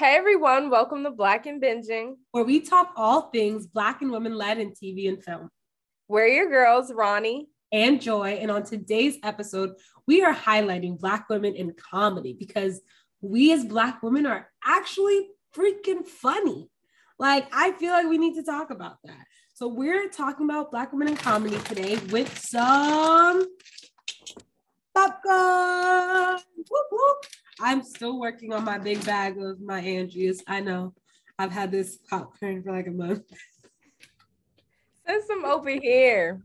Hey everyone, welcome to Black and Binging, where we talk all things Black and women led in TV and film. We're your girls, Ronnie and Joy. And on today's episode, we are highlighting Black women in comedy because we as Black women are actually freaking funny. Like, I feel like we need to talk about that. So, we're talking about Black women in comedy today with some popcorn. Whoop, whoop. I'm still working on my big bag of my Angie's. I know I've had this popcorn for like a month. Send some over here.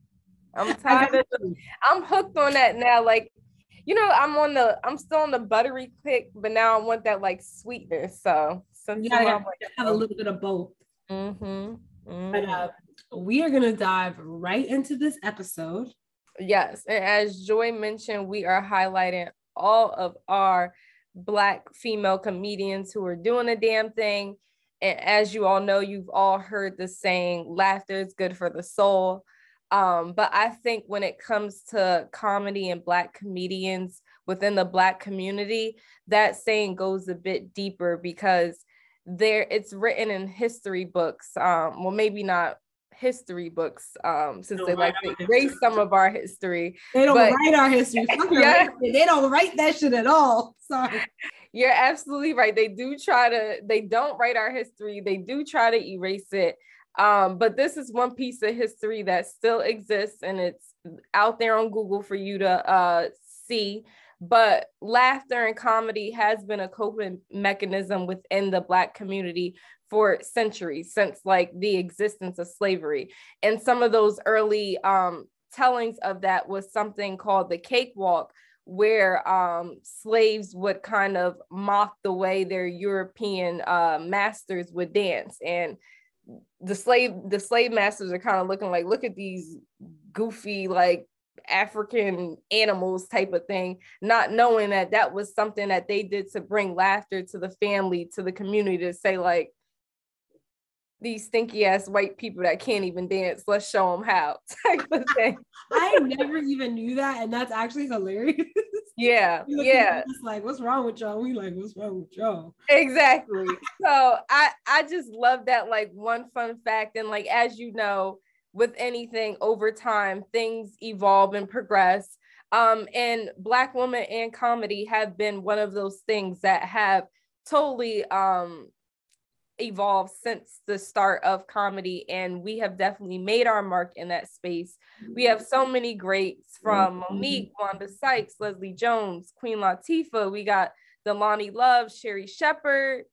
I'm tired of the, I'm hooked on that now. Like, you know, I'm on the I'm still on the buttery kick, but now I want that like sweetness. So since yeah, like, have a little bit of both. Mm-hmm. mm-hmm. But uh, we are gonna dive right into this episode. Yes, and as Joy mentioned, we are highlighting all of our black female comedians who are doing a damn thing. And as you all know, you've all heard the saying, laughter is good for the soul. Um, but I think when it comes to comedy and black comedians within the black community, that saying goes a bit deeper because there it's written in history books. Um, well, maybe not history books um since they, they like to erase some of our history they don't but, write our history. Yeah. they don't write that shit at all. Sorry. You're absolutely right. They do try to they don't write our history. They do try to erase it. Um but this is one piece of history that still exists and it's out there on google for you to uh see. But laughter and comedy has been a coping mechanism within the black community for centuries since like the existence of slavery. And some of those early um, tellings of that was something called the cakewalk where um, slaves would kind of mock the way their european uh, masters would dance. And the slave the slave masters are kind of looking like look at these goofy like African animals type of thing, not knowing that that was something that they did to bring laughter to the family, to the community, to say, like, these stinky ass white people that can't even dance. Let's show them how. Type of thing. I never even knew that, and that's actually hilarious. Yeah, yeah. It's like, what's wrong with y'all? We like, what's wrong with y'all? Exactly. so I I just love that like one fun fact, and like as you know, with anything over time, things evolve and progress. Um, and Black women and comedy have been one of those things that have totally um evolved since the start of comedy and we have definitely made our mark in that space. We have so many greats from mm-hmm. Mo'Nique wanda sykes leslie jones queen latifah. We got delani love sherri shepherd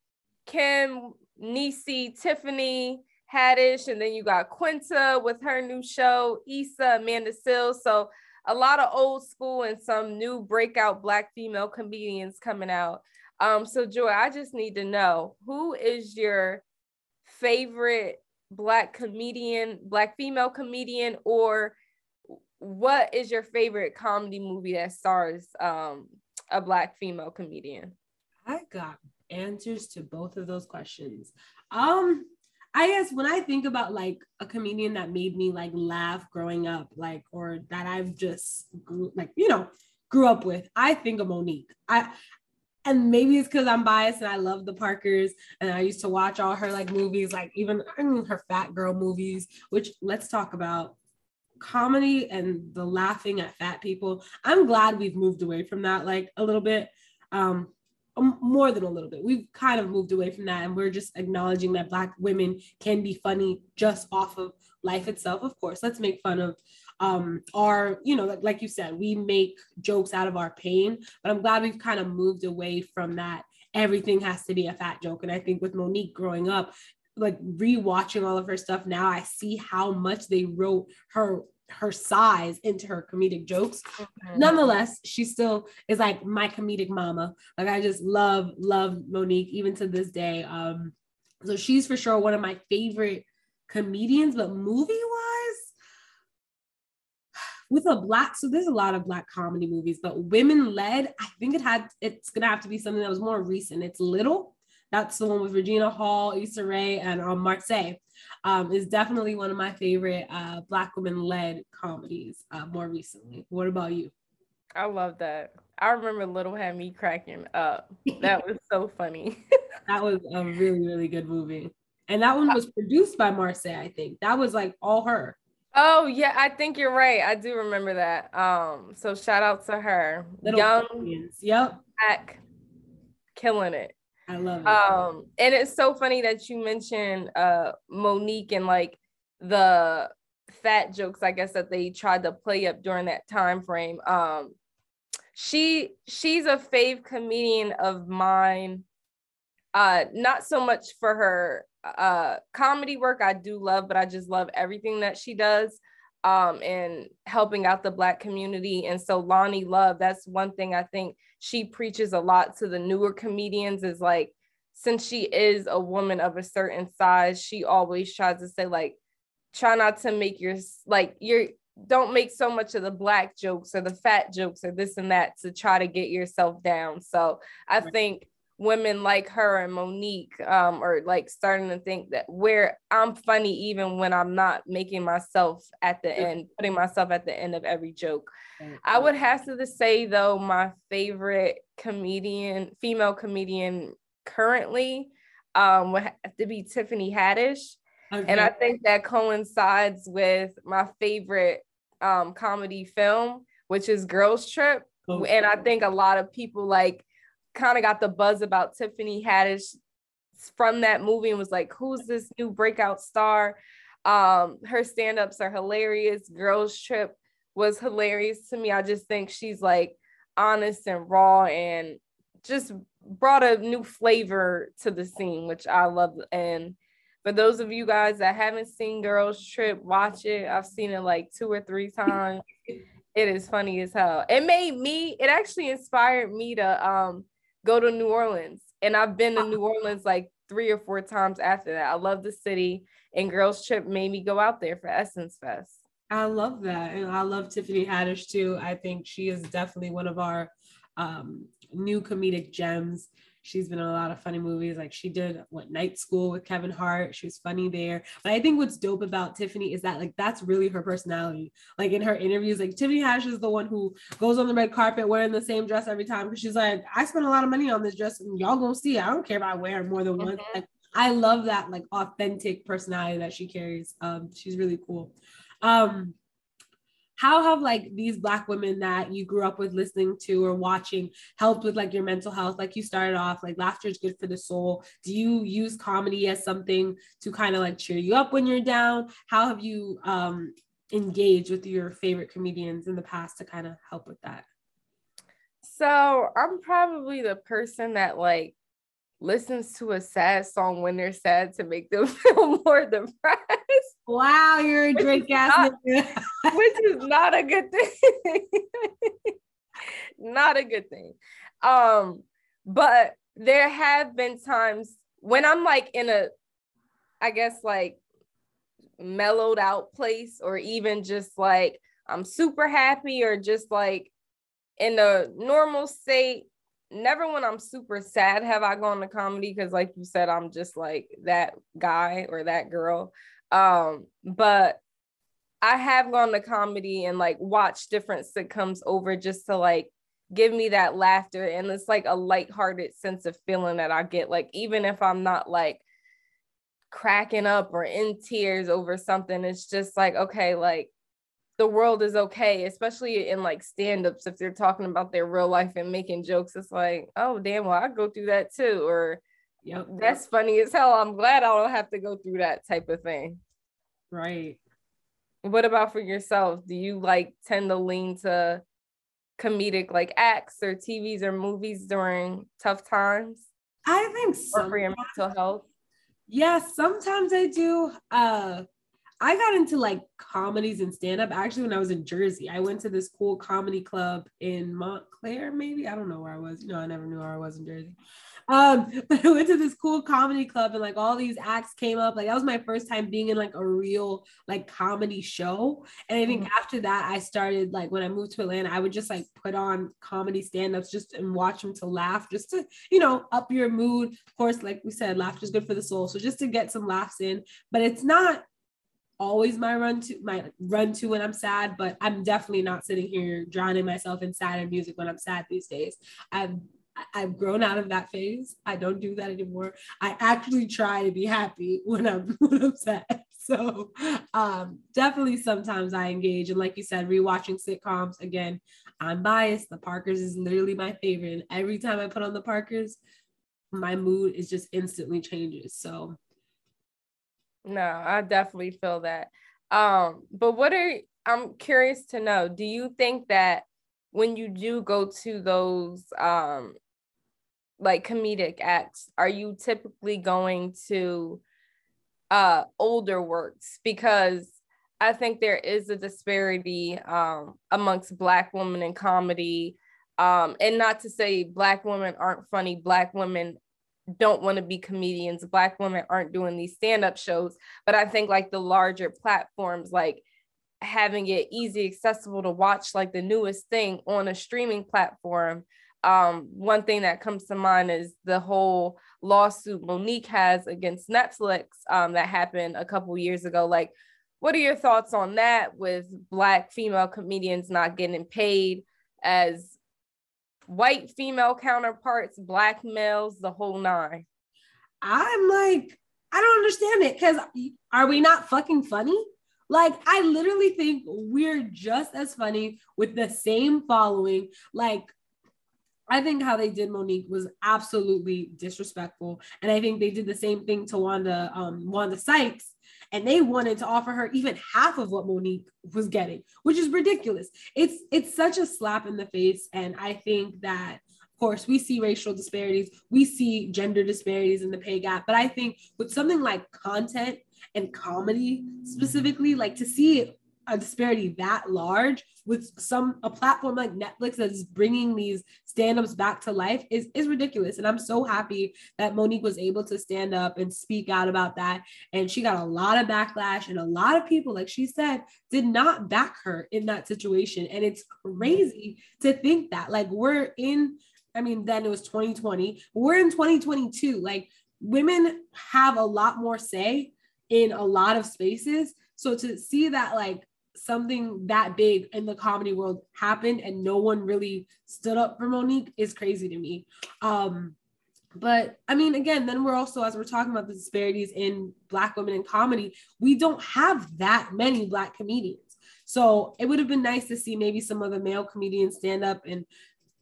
kim Niecy, tiffany haddish and then you got quinta with her new show issa amanda seales so a lot of old school and some new breakout black female comedians coming out um, so Joy, I just need to know who is your favorite black comedian, black female comedian, or what is your favorite comedy movie that stars um, a black female comedian? I got answers to both of those questions. Um, I guess when I think about like a comedian that made me like laugh growing up, like or that I've just grew, like you know grew up with, I think of Mo'Nique. I and maybe it's because I'm biased and I love the Parkers and I used to watch all her like movies, like even I mean, her Fat Girl movies, which let's talk about comedy and the laughing at fat people. I'm glad we've moved away from that like a little bit. Um, more than a little bit. We've kind of moved away from that and we're just acknowledging that black women can be funny just off of life itself. Of course, let's make fun of um, are, you know, like, like you said, we make jokes out of our pain, but I'm glad we've kind of moved away from that. Everything has to be a fat joke. And I think with Mo'Nique growing up, like rewatching all of her stuff now, I see how much they wrote her her size into her comedic jokes. Mm-hmm. Nonetheless, she still is like my comedic mama. Like I just love, love Mo'Nique even to this day. Um, so she's for sure one of my favorite comedians, but movie wise, with a black so there's a lot of black comedy movies but women led i think it had it's gonna have to be something that was more recent it's little that's the one with regina hall Issa Rae, and um, Marsai um, is definitely one of my favorite uh, black women led comedies uh, more recently what about you I love that. I remember Little had me cracking up. That was so funny. that was a really, really good movie. And that one was produced by Marsai, I think. That was like all her. Oh yeah, I think you're right. I do remember that. Um, so shout out to her. Little Young Queens. Yep. Back, killing it. I love it. Um, and it's so funny that you mentioned uh Mo'Nique and like the fat jokes, I guess, that they tried to play up during that time frame. Um, she she's a fave comedian of mine. Uh, not so much for her uh comedy work I do love, but I just love everything that she does um and helping out the black community. And so Loni Love, that's one thing I think she preaches a lot to the newer comedians is like since she is a woman of a certain size, she always tries to say like try not to make your like you're don't make so much of the black jokes or the fat jokes or this and that to try to get yourself down. So I think women like her and Mo'Nique um, are like starting to think that where I'm funny even when I'm not making myself at the end, putting myself at the end of every joke. I would have to say though, my favorite comedian, female comedian currently um, would have to be Tiffany Haddish. Okay. And I think that coincides with my favorite um, comedy film, which is Girls Trip. Okay. And I think a lot of people like kind of got the buzz about Tiffany Haddish from that movie and was like, who's this new breakout star? Um, her stand-ups are hilarious. Girls Trip was hilarious to me. I just think she's like honest and raw and just brought a new flavor to the scene, which I love. And for those of you guys that haven't seen Girls Trip, watch it. I've seen it like two or three times. it is funny as hell. It made me, it actually inspired me to um go to New Orleans. And I've been to New Orleans like three or four times after that. I love the city and Girls Trip made me go out there for Essence Fest. I love that. And I love Tiffany Haddish too. I think she is definitely one of our um, new comedic gems. She's been in a lot of funny movies. Like she did what Night School with Kevin Hart. She was funny there. But I think what's dope about Tiffany is that like that's really her personality. Like in her interviews, like Tiffany Haddish is the one who goes on the red carpet wearing the same dress every time because she's like, I spent a lot of money on this dress and y'all gonna see. I don't care if I wear more than one. Mm-hmm. Like, I love that like authentic personality that she carries. Um, she's really cool. Um, how have like these black women that you grew up with listening to or watching helped with like your mental health? Like you started off like laughter is good for the soul. Do you use comedy as something to kind of like cheer you up when you're down? How have you um engaged with your favorite comedians in the past to kind of help with that? So i'm probably the person that like listens to a sad song when they're sad to make them feel more depressed. Wow, you're a drink ass which is not a good thing. not a good thing. Um, but there have been times when I'm like in a, I guess like mellowed out place, or even just like I'm super happy, or just like in a normal state never when I'm super sad have I gone to comedy because like you said I'm just like that guy or that girl um but I have gone to comedy and like watched different sitcoms over just to like give me that laughter and it's like a lighthearted sense of feeling that I get like even if I'm not like cracking up or in tears over something it's just like okay like the world is okay, especially in like stand-ups if they're talking about their real life and making jokes. It's like, oh damn, well, I go through that too. Or yep. that's funny as hell. I'm glad I don't have to go through that type of thing. Right. What about for yourself? Do you like tend to lean to comedic like acts or TVs or movies during tough times? I think so. Or for your mental health? Yes, yeah, sometimes I do. Uh I got into like comedies and stand up actually when I was in Jersey. I went to this cool comedy club in Montclair, maybe. I don't know where I was. You know, I never knew where I was in Jersey. Um, but I went to this cool comedy club and like all these acts came up. Like that was my first time being in like a real like comedy show. And I think mm-hmm. after that, I started like when I moved to Atlanta, I would just like put on comedy stand-ups just and watch them to laugh, just to, you know, up your mood. Of course, like we said, laughter is good for the soul. So just to get some laughs in, but it's not always my run to my run to when I'm sad, but I'm definitely not sitting here drowning myself in sad music when I'm sad these days. I've I've grown out of that phase. I don't do that anymore. I actually try to be happy when I'm sad. So um, definitely sometimes I engage. And like you said, rewatching sitcoms again, I'm biased. The Parkers is literally my favorite. And every time I put on the Parkers, my mood is just instantly changes. So no, I definitely feel that. Um, but what are I'm curious to know, do you think that when you do go to those um like comedic acts, are you typically going to uh older works? Because I think there is a disparity um amongst black women in comedy. Um, and not to say black women aren't funny, black women don't want to be comedians black women aren't doing these stand-up shows but i think like the larger platforms like having it easy accessible to watch like the newest thing on a streaming platform um, one thing that comes to mind is the whole lawsuit Mo'Nique has against Netflix um, that happened a couple years ago. Like, what are your thoughts on that with Black female comedians not getting paid as white female counterparts, black males, the whole nine. I'm like, I don't understand it because are we not fucking funny? Like, I literally think we're just as funny with the same following. Like, I think how they did Mo'Nique was absolutely disrespectful, and I think they did the same thing to Wanda, um, Wanda Sykes, and they wanted to offer her even half of what Mo'Nique was getting, which is ridiculous. It's it's such a slap in the face, and I think that of course we see racial disparities, we see gender disparities in the pay gap, but I think with something like content and comedy specifically, like to see a disparity that large with some a platform like Netflix that's bringing these stand-ups back to life is is ridiculous. And I'm so happy that Mo'Nique was able to stand up and speak out about that. And she got a lot of backlash and a lot of people like she said did not back her in that situation. And it's crazy to think that like we're in I mean then it was 2020 we're in 2022 like women have a lot more say in a lot of spaces. So to see that like something that big in the comedy world happened and no one really stood up for Mo'Nique is crazy to me. Um, but I mean, again, then we're also, as we're talking about the disparities in Black women in comedy, we don't have that many Black comedians. So it would have been nice to see maybe some other male comedians stand up and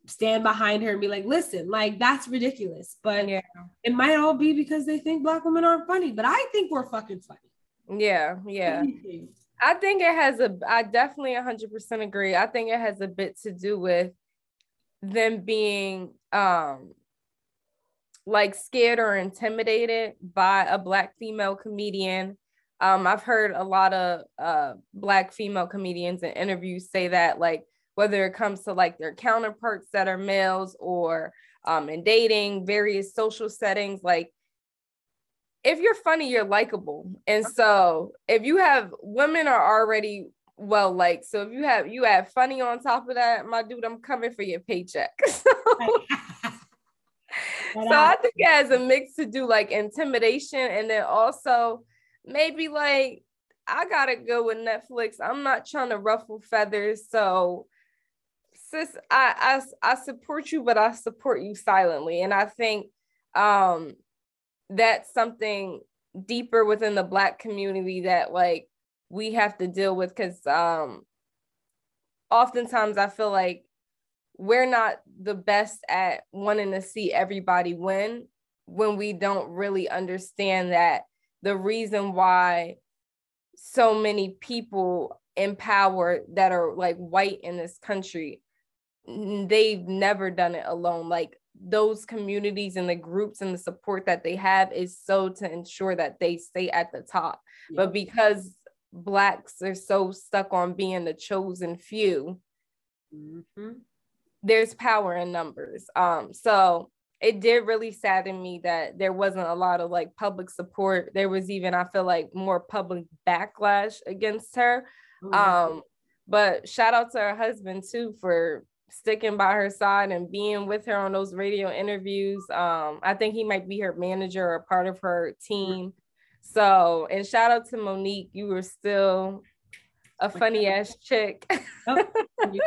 stand behind her and be like, listen, like that's ridiculous. But yeah. it might all be because they think Black women aren't funny, but I think we're fucking funny. Yeah, yeah. I think it has a, I definitely 100% agree. I think it has a bit to do with them being um like scared or intimidated by a black female comedian. Um, I've heard a lot of uh black female comedians in interviews say that like whether it comes to like their counterparts that are males or um in dating, various social settings, like if you're funny, you're likable. And so if you have women are already well liked. so if you have you have funny on top of that, my dude, I'm coming for your paycheck. so, so I think it has a mix to do like intimidation and then also maybe like I gotta go with Netflix. I'm not trying to ruffle feathers. So sis, I I, I support you, but I support you silently. And I think um that's something deeper within the black community that like we have to deal with because um oftentimes i feel like we're not the best at wanting to see everybody win when we don't really understand that the reason why so many people in power that are like white in this country they've never done it alone. Like those communities and the groups and the support that they have is so to ensure that they stay at the top. Yeah. But because blacks are so stuck on being the chosen few, mm-hmm. there's power in numbers. Um, so it did really sadden me that there wasn't a lot of like public support. There was even, I feel like, more public backlash against her. Mm-hmm. Um, but shout out to her husband too for sticking by her side and being with her on those radio interviews. Um, I think he might be her manager or part of her team. So, and shout out to Mo'Nique. You were still a funny ass chick. oh, you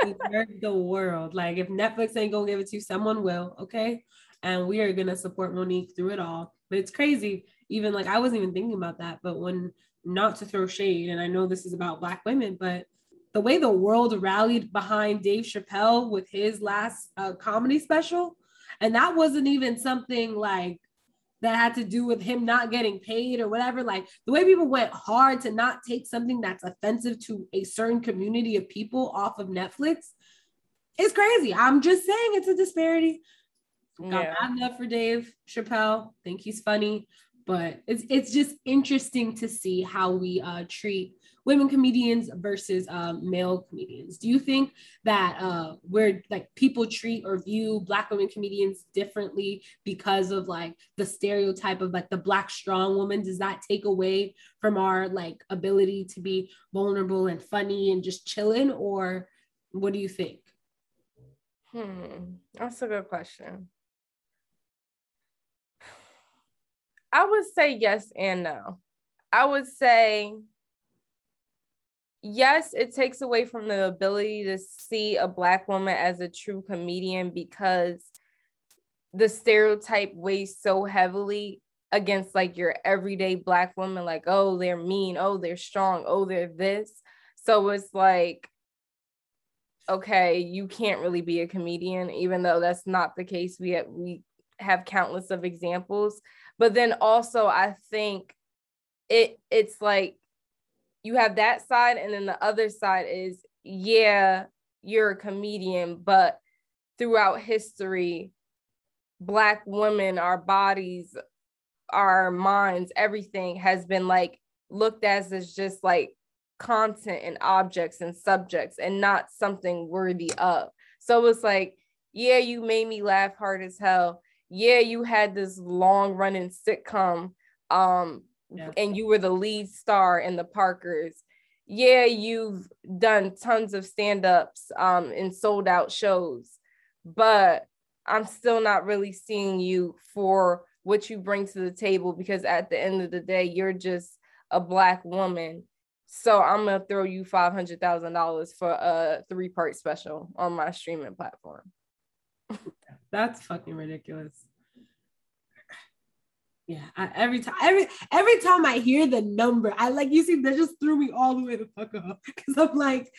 the world. Like if Netflix ain't gonna give it to you, someone will. Okay. And we are gonna support Mo'Nique through it all. But it's crazy. Even like I wasn't even thinking about that. But when not to throw shade, and I know this is about black women, but the way the world rallied behind Dave Chappelle with his last uh, comedy special, and that wasn't even something like that had to do with him not getting paid or whatever. Like the way people went hard to not take something that's offensive to a certain community of people off of Netflix it's crazy. I'm just saying it's a disparity. Got yeah. love for Dave Chappelle. Think he's funny, but it's it's just interesting to see how we uh, treat women comedians versus um, male comedians. Do you think that uh, where like people treat or view black women comedians differently because of like the stereotype of like the black strong woman? Does that take away from our like ability to be vulnerable and funny and just chilling, or what do you think? Hmm, that's a good question. I would say yes and no. I would say yes, it takes away from the ability to see a black woman as a true comedian because the stereotype weighs so heavily against like your everyday black woman like oh they're mean oh they're strong oh they're this. So it's like okay you can't really be a comedian even though that's not the case. We have, we have countless of examples. But then also i think it it's like you have that side and then the other side is yeah you're a comedian but throughout history black women our bodies our minds everything has been like looked as as just like content and objects and subjects and not something worthy of. So it's like yeah you made me laugh hard as hell. Yeah you had this long running sitcom um yeah. and you were the lead star in the Parkers. Yeah, you've done tons of stand-ups um and sold out shows, but I'm still not really seeing you for what you bring to the table because at the end of the day, you're just a black woman. So I'm gonna throw you five hundred thousand dollars for a three-part special on my streaming platform. That's fucking ridiculous. Yeah, I, every time, every every time I hear the number, I like you see that just threw me all the way the fuck up because I'm like,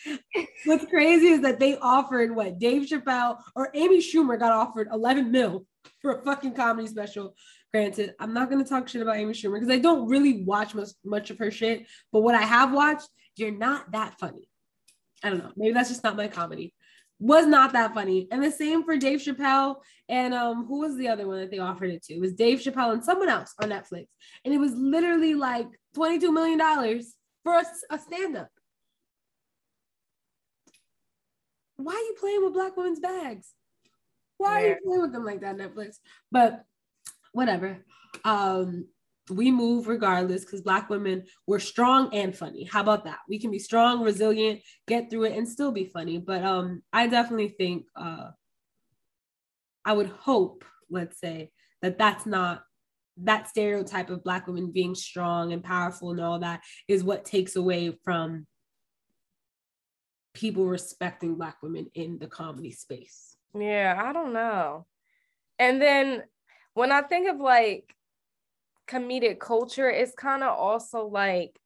what's crazy is that they offered what Dave Chappelle or Amy Schumer got offered 11 mil for a fucking comedy special. Granted, I'm not gonna talk shit about Amy Schumer because I don't really watch much much of her shit, but what I have watched, you're not that funny. I don't know, maybe that's just not my comedy was not that funny. And the same for Dave Chappelle and um who was the other one that they offered it to? It was Dave Chappelle and someone else on Netflix. And it was literally like 22 million dollars for a, a stand-up. Why are you playing with black women's bags? Why are you playing with them like that, Netflix? But whatever. Um we move regardless because black women we're strong and funny. How about that? We can be strong resilient get through it and still be funny. But um i definitely think uh i would hope let's say that that's not that stereotype of black women being strong and powerful and all that is what takes away from people respecting black women in the comedy space. Yeah i don't know. And then when i think of like comedic culture is kind of also like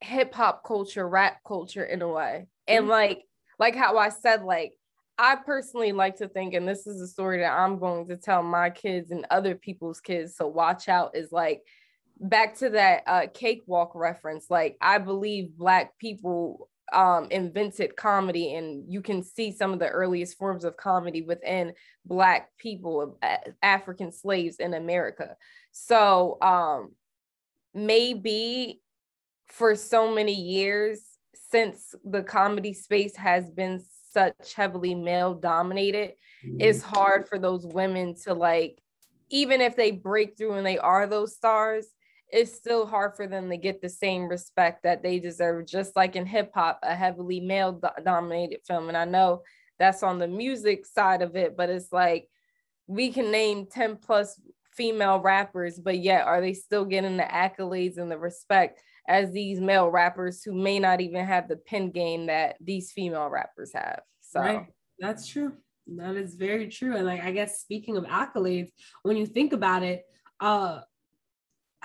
hip hop culture, rap culture in a way. And mm-hmm. like like how I said like I personally like to think and this is a story that I'm going to tell my kids and other people's kids so watch out is like back to that uh cakewalk reference like I believe black people um, invented comedy, and you can see some of the earliest forms of comedy within Black people, African slaves in America. So um, maybe for so many years, since the comedy space has been such heavily male dominated, mm-hmm. it's hard for those women to like, even if they break through and they are those stars, it's still hard for them to get the same respect that they deserve, just like in hip hop, a heavily male dominated film. And I know that's on the music side of it, but it's like we can name 10 plus female rappers, but yet are they still getting the accolades and the respect as these male rappers who may not even have the pen game that these female rappers have? So right. that's true. That is very true. And like I guess speaking of accolades, when you think about it, uh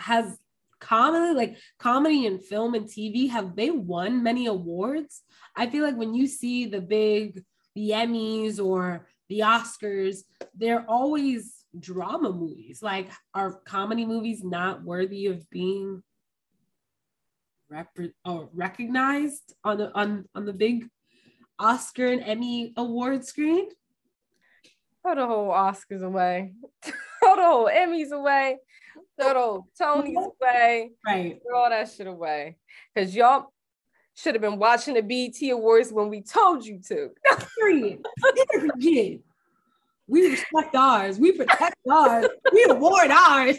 has comedy like comedy and film and TV have they won many awards? I feel like when you see the big the Emmys or the Oscars, they're always drama movies. Like, are comedy movies not worthy of being rep- or uh, recognized on the on on the big Oscar and Emmy award screen? Throw the whole Oscars away. Throw the whole Emmys away. Throw the whole Tonys away. Right. Throw all that shit away. Because y'all should have been watching the BET Awards when we told you to. Period. Forget. We respect ours. We protect ours. We award ours.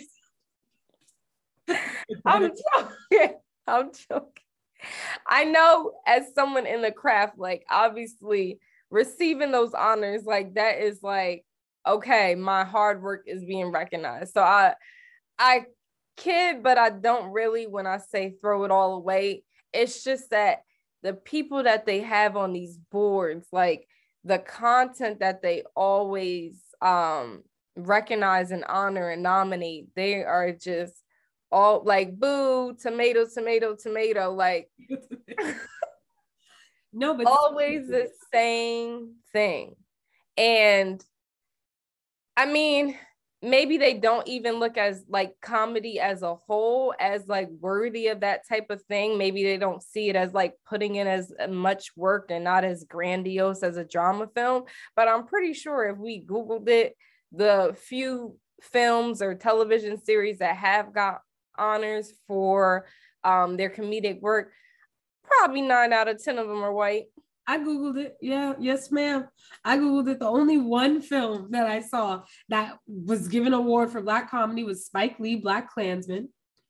I'm joking. I'm joking. I know as someone in the craft, like obviously receiving those honors, like that is like, okay, my hard work is being recognized. So I I kid, but I don't really when I say throw it all away. It's just that the people that they have on these boards, like the content that they always um recognize and honor and nominate, they are just all like boo, tomato, tomato, tomato, like no, but always the same thing. And I mean, maybe they don't even look as like comedy as a whole as like worthy of that type of thing. Maybe they don't see it as like putting in as much work and not as grandiose as a drama film. But i'm pretty sure if we googled it the few films or television series that have got honors for um, their comedic work probably nine out of ten of them are white I Googled it. Yeah, yes, ma'am. I Googled it. The only one film that I saw that was given award for Black comedy was Spike Lee, Black Klansman.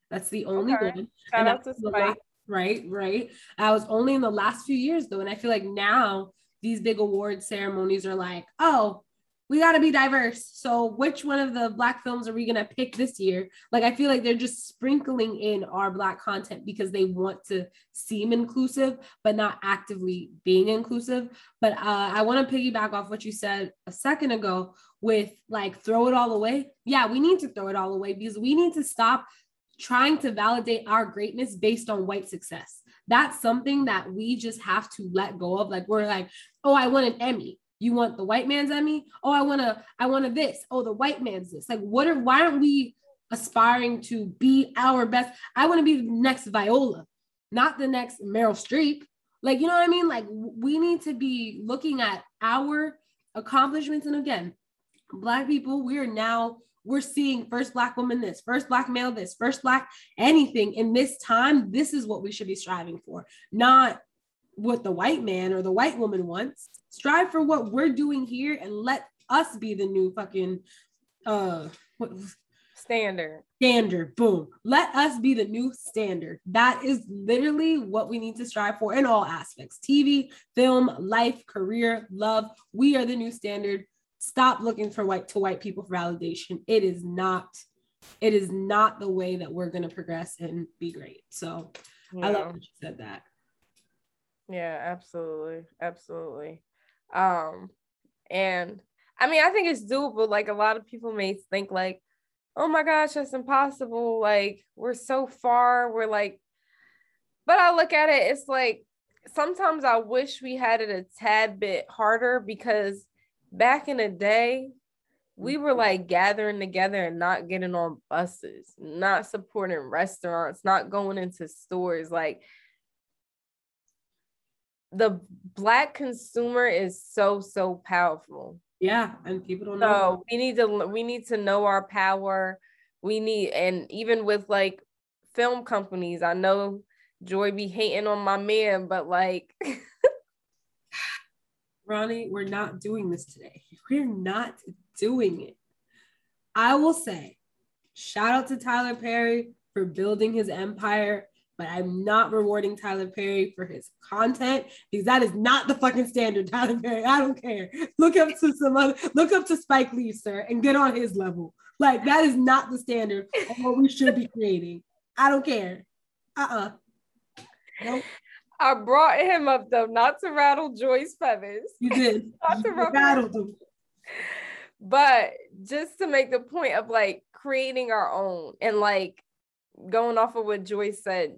That's the only okay. one. Shout out to Spike. Last, right, right. I was only in the last few years though. And I feel like now these big award ceremonies are like, oh, we got to be diverse. So, which one of the Black films are we going to pick this year? Like, I feel like they're just sprinkling in our Black content because they want to seem inclusive, but not actively being inclusive. But uh, I want to piggyback off what you said a second ago with like throw it all away. Yeah, we need to throw it all away because we need to stop trying to validate our greatness based on white success. That's something that we just have to let go of. Like, we're like, oh, I want an Emmy you want the white man's Emmy? Oh, I want to, I want to this. Oh, the white man's this. Like, what are, why aren't we aspiring to be our best? I want to be the next Viola, not the next Meryl Streep. Like, you know what I mean? Like, we need to be looking at our accomplishments. And again, Black people, we are now, we're seeing first Black woman this, first Black male this, first Black anything. In this time, this is what we should be striving for, not what the white man or the white woman wants. Strive for what we're doing here and let us be the new fucking uh what standard. Standard. Boom. Let us be the new standard. That is literally what we need to strive for in all aspects. TV, film, life, career, love. We are the new standard. Stop looking for white to white people for validation. It is not it is not the way that we're going to progress and be great. So yeah. I love that you said that. Yeah, absolutely. Absolutely. Um, and I mean, I think it's doable. Like a lot of people may think like, oh my gosh, that's impossible. Like we're so far. We're like, but I look at it, it's like sometimes I wish we had it a tad bit harder because back in the day, we were like gathering together and not getting on buses, not supporting restaurants, not going into stores. Like the black consumer is so so powerful. Yeah and people don't know. so we need to we need to know our power. We need and even with like film companies i know joy be hating on my man but like ronnie we're not doing this today. We're not doing it. I will say shout out to tyler perry for building his empire but I'm not rewarding Tyler Perry for his content because that is not the fucking standard, Tyler Perry. I don't care. Look up to some other, look up to Spike Lee, sir, and get on his level. Like that is not the standard of what we should be creating. I don't care. Uh-uh. Nope. I brought him up though, not to rattle Joy's feathers. You did. not to rattle them. But just to make the point of like creating our own and like going off of what Joyce said,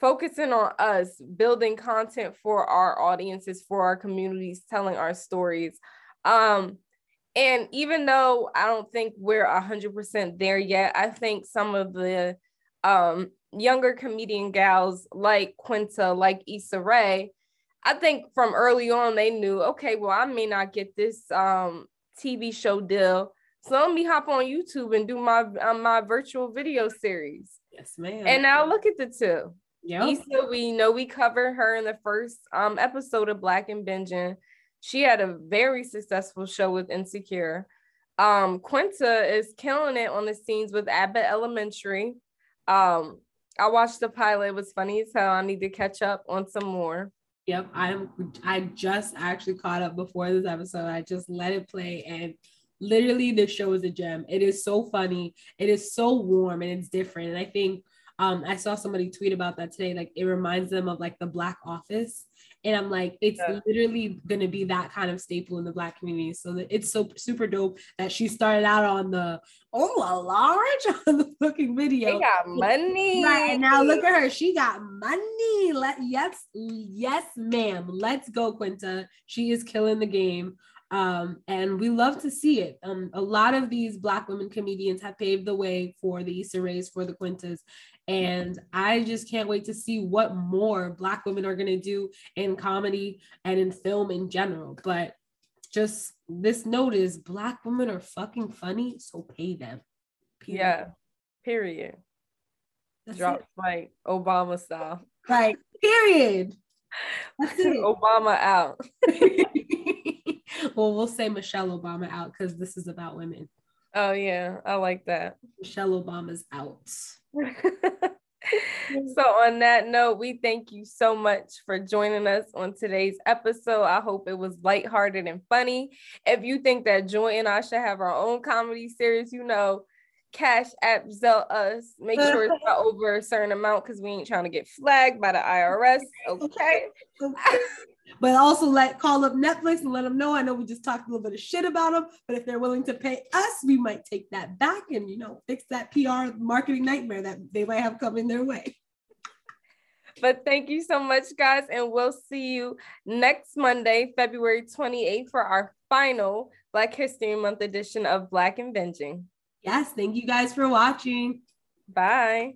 focusing on us, building content for our audiences, for our communities, telling our stories. Um, and even though I don't think we're a hundred percent there yet, I think some of the um, younger comedian gals like Quinta, like Issa Rae, I think from early on they knew, okay, well, I may not get this um, TV show deal. So let me hop on YouTube and do my uh, my virtual video series. Yes, ma'am. And now look at the two. Yeah. Issa, we know we covered her in the first um, episode of Black and Binging. She had a very successful show with Insecure. Um, Quinta is killing it on the scenes with Abbott Elementary. Um, I watched the pilot. It was funny as hell. I need to catch up on some more. Yep, I'm. I just actually caught up before this episode. I just let it play, and literally, this show is a gem. It is so funny. It is so warm, and it's different. And I think um, I saw somebody tweet about that today. Like it reminds them of like the Black Office, and I'm like, it's yeah. literally gonna be that kind of staple in the Black community. So it's so super dope that she started out on the oh a large on the fucking video. She got money. Right, and now look at her. She got money. Let yes, yes, ma'am. Let's go, Quinta. She is killing the game. Um, and we love to see it. Um, a lot of these Black women comedians have paved the way for the Issa Raes, for the Quintas, and I just can't wait to see what more Black women are going to do in comedy and in film in general. But just this note is Black women are fucking funny, so pay them. Period. Yeah, period. That's Drop it. like Obama style. Like, period. That's it. Obama out. well, we'll say Michelle Obama out because this is about women. Oh, yeah. I like that. Michelle Obama's out. so on that note we thank you so much for joining us on today's episode. I hope it was lighthearted and funny. If you think that joy and i should have our own comedy series you know cash app Zelle us make sure it's not over a certain amount because we ain't trying to get flagged by the irs okay but also let call up Netflix and let them know. I know we just talked a little bit of shit about them, but if they're willing to pay us, we might take that back and you know fix that PR marketing nightmare that they might have coming their way. But thank you so much, guys, and we'll see you next Monday, February 28th, for our final Black History Month edition of Black and Binging. Yes, thank you guys for watching. Bye.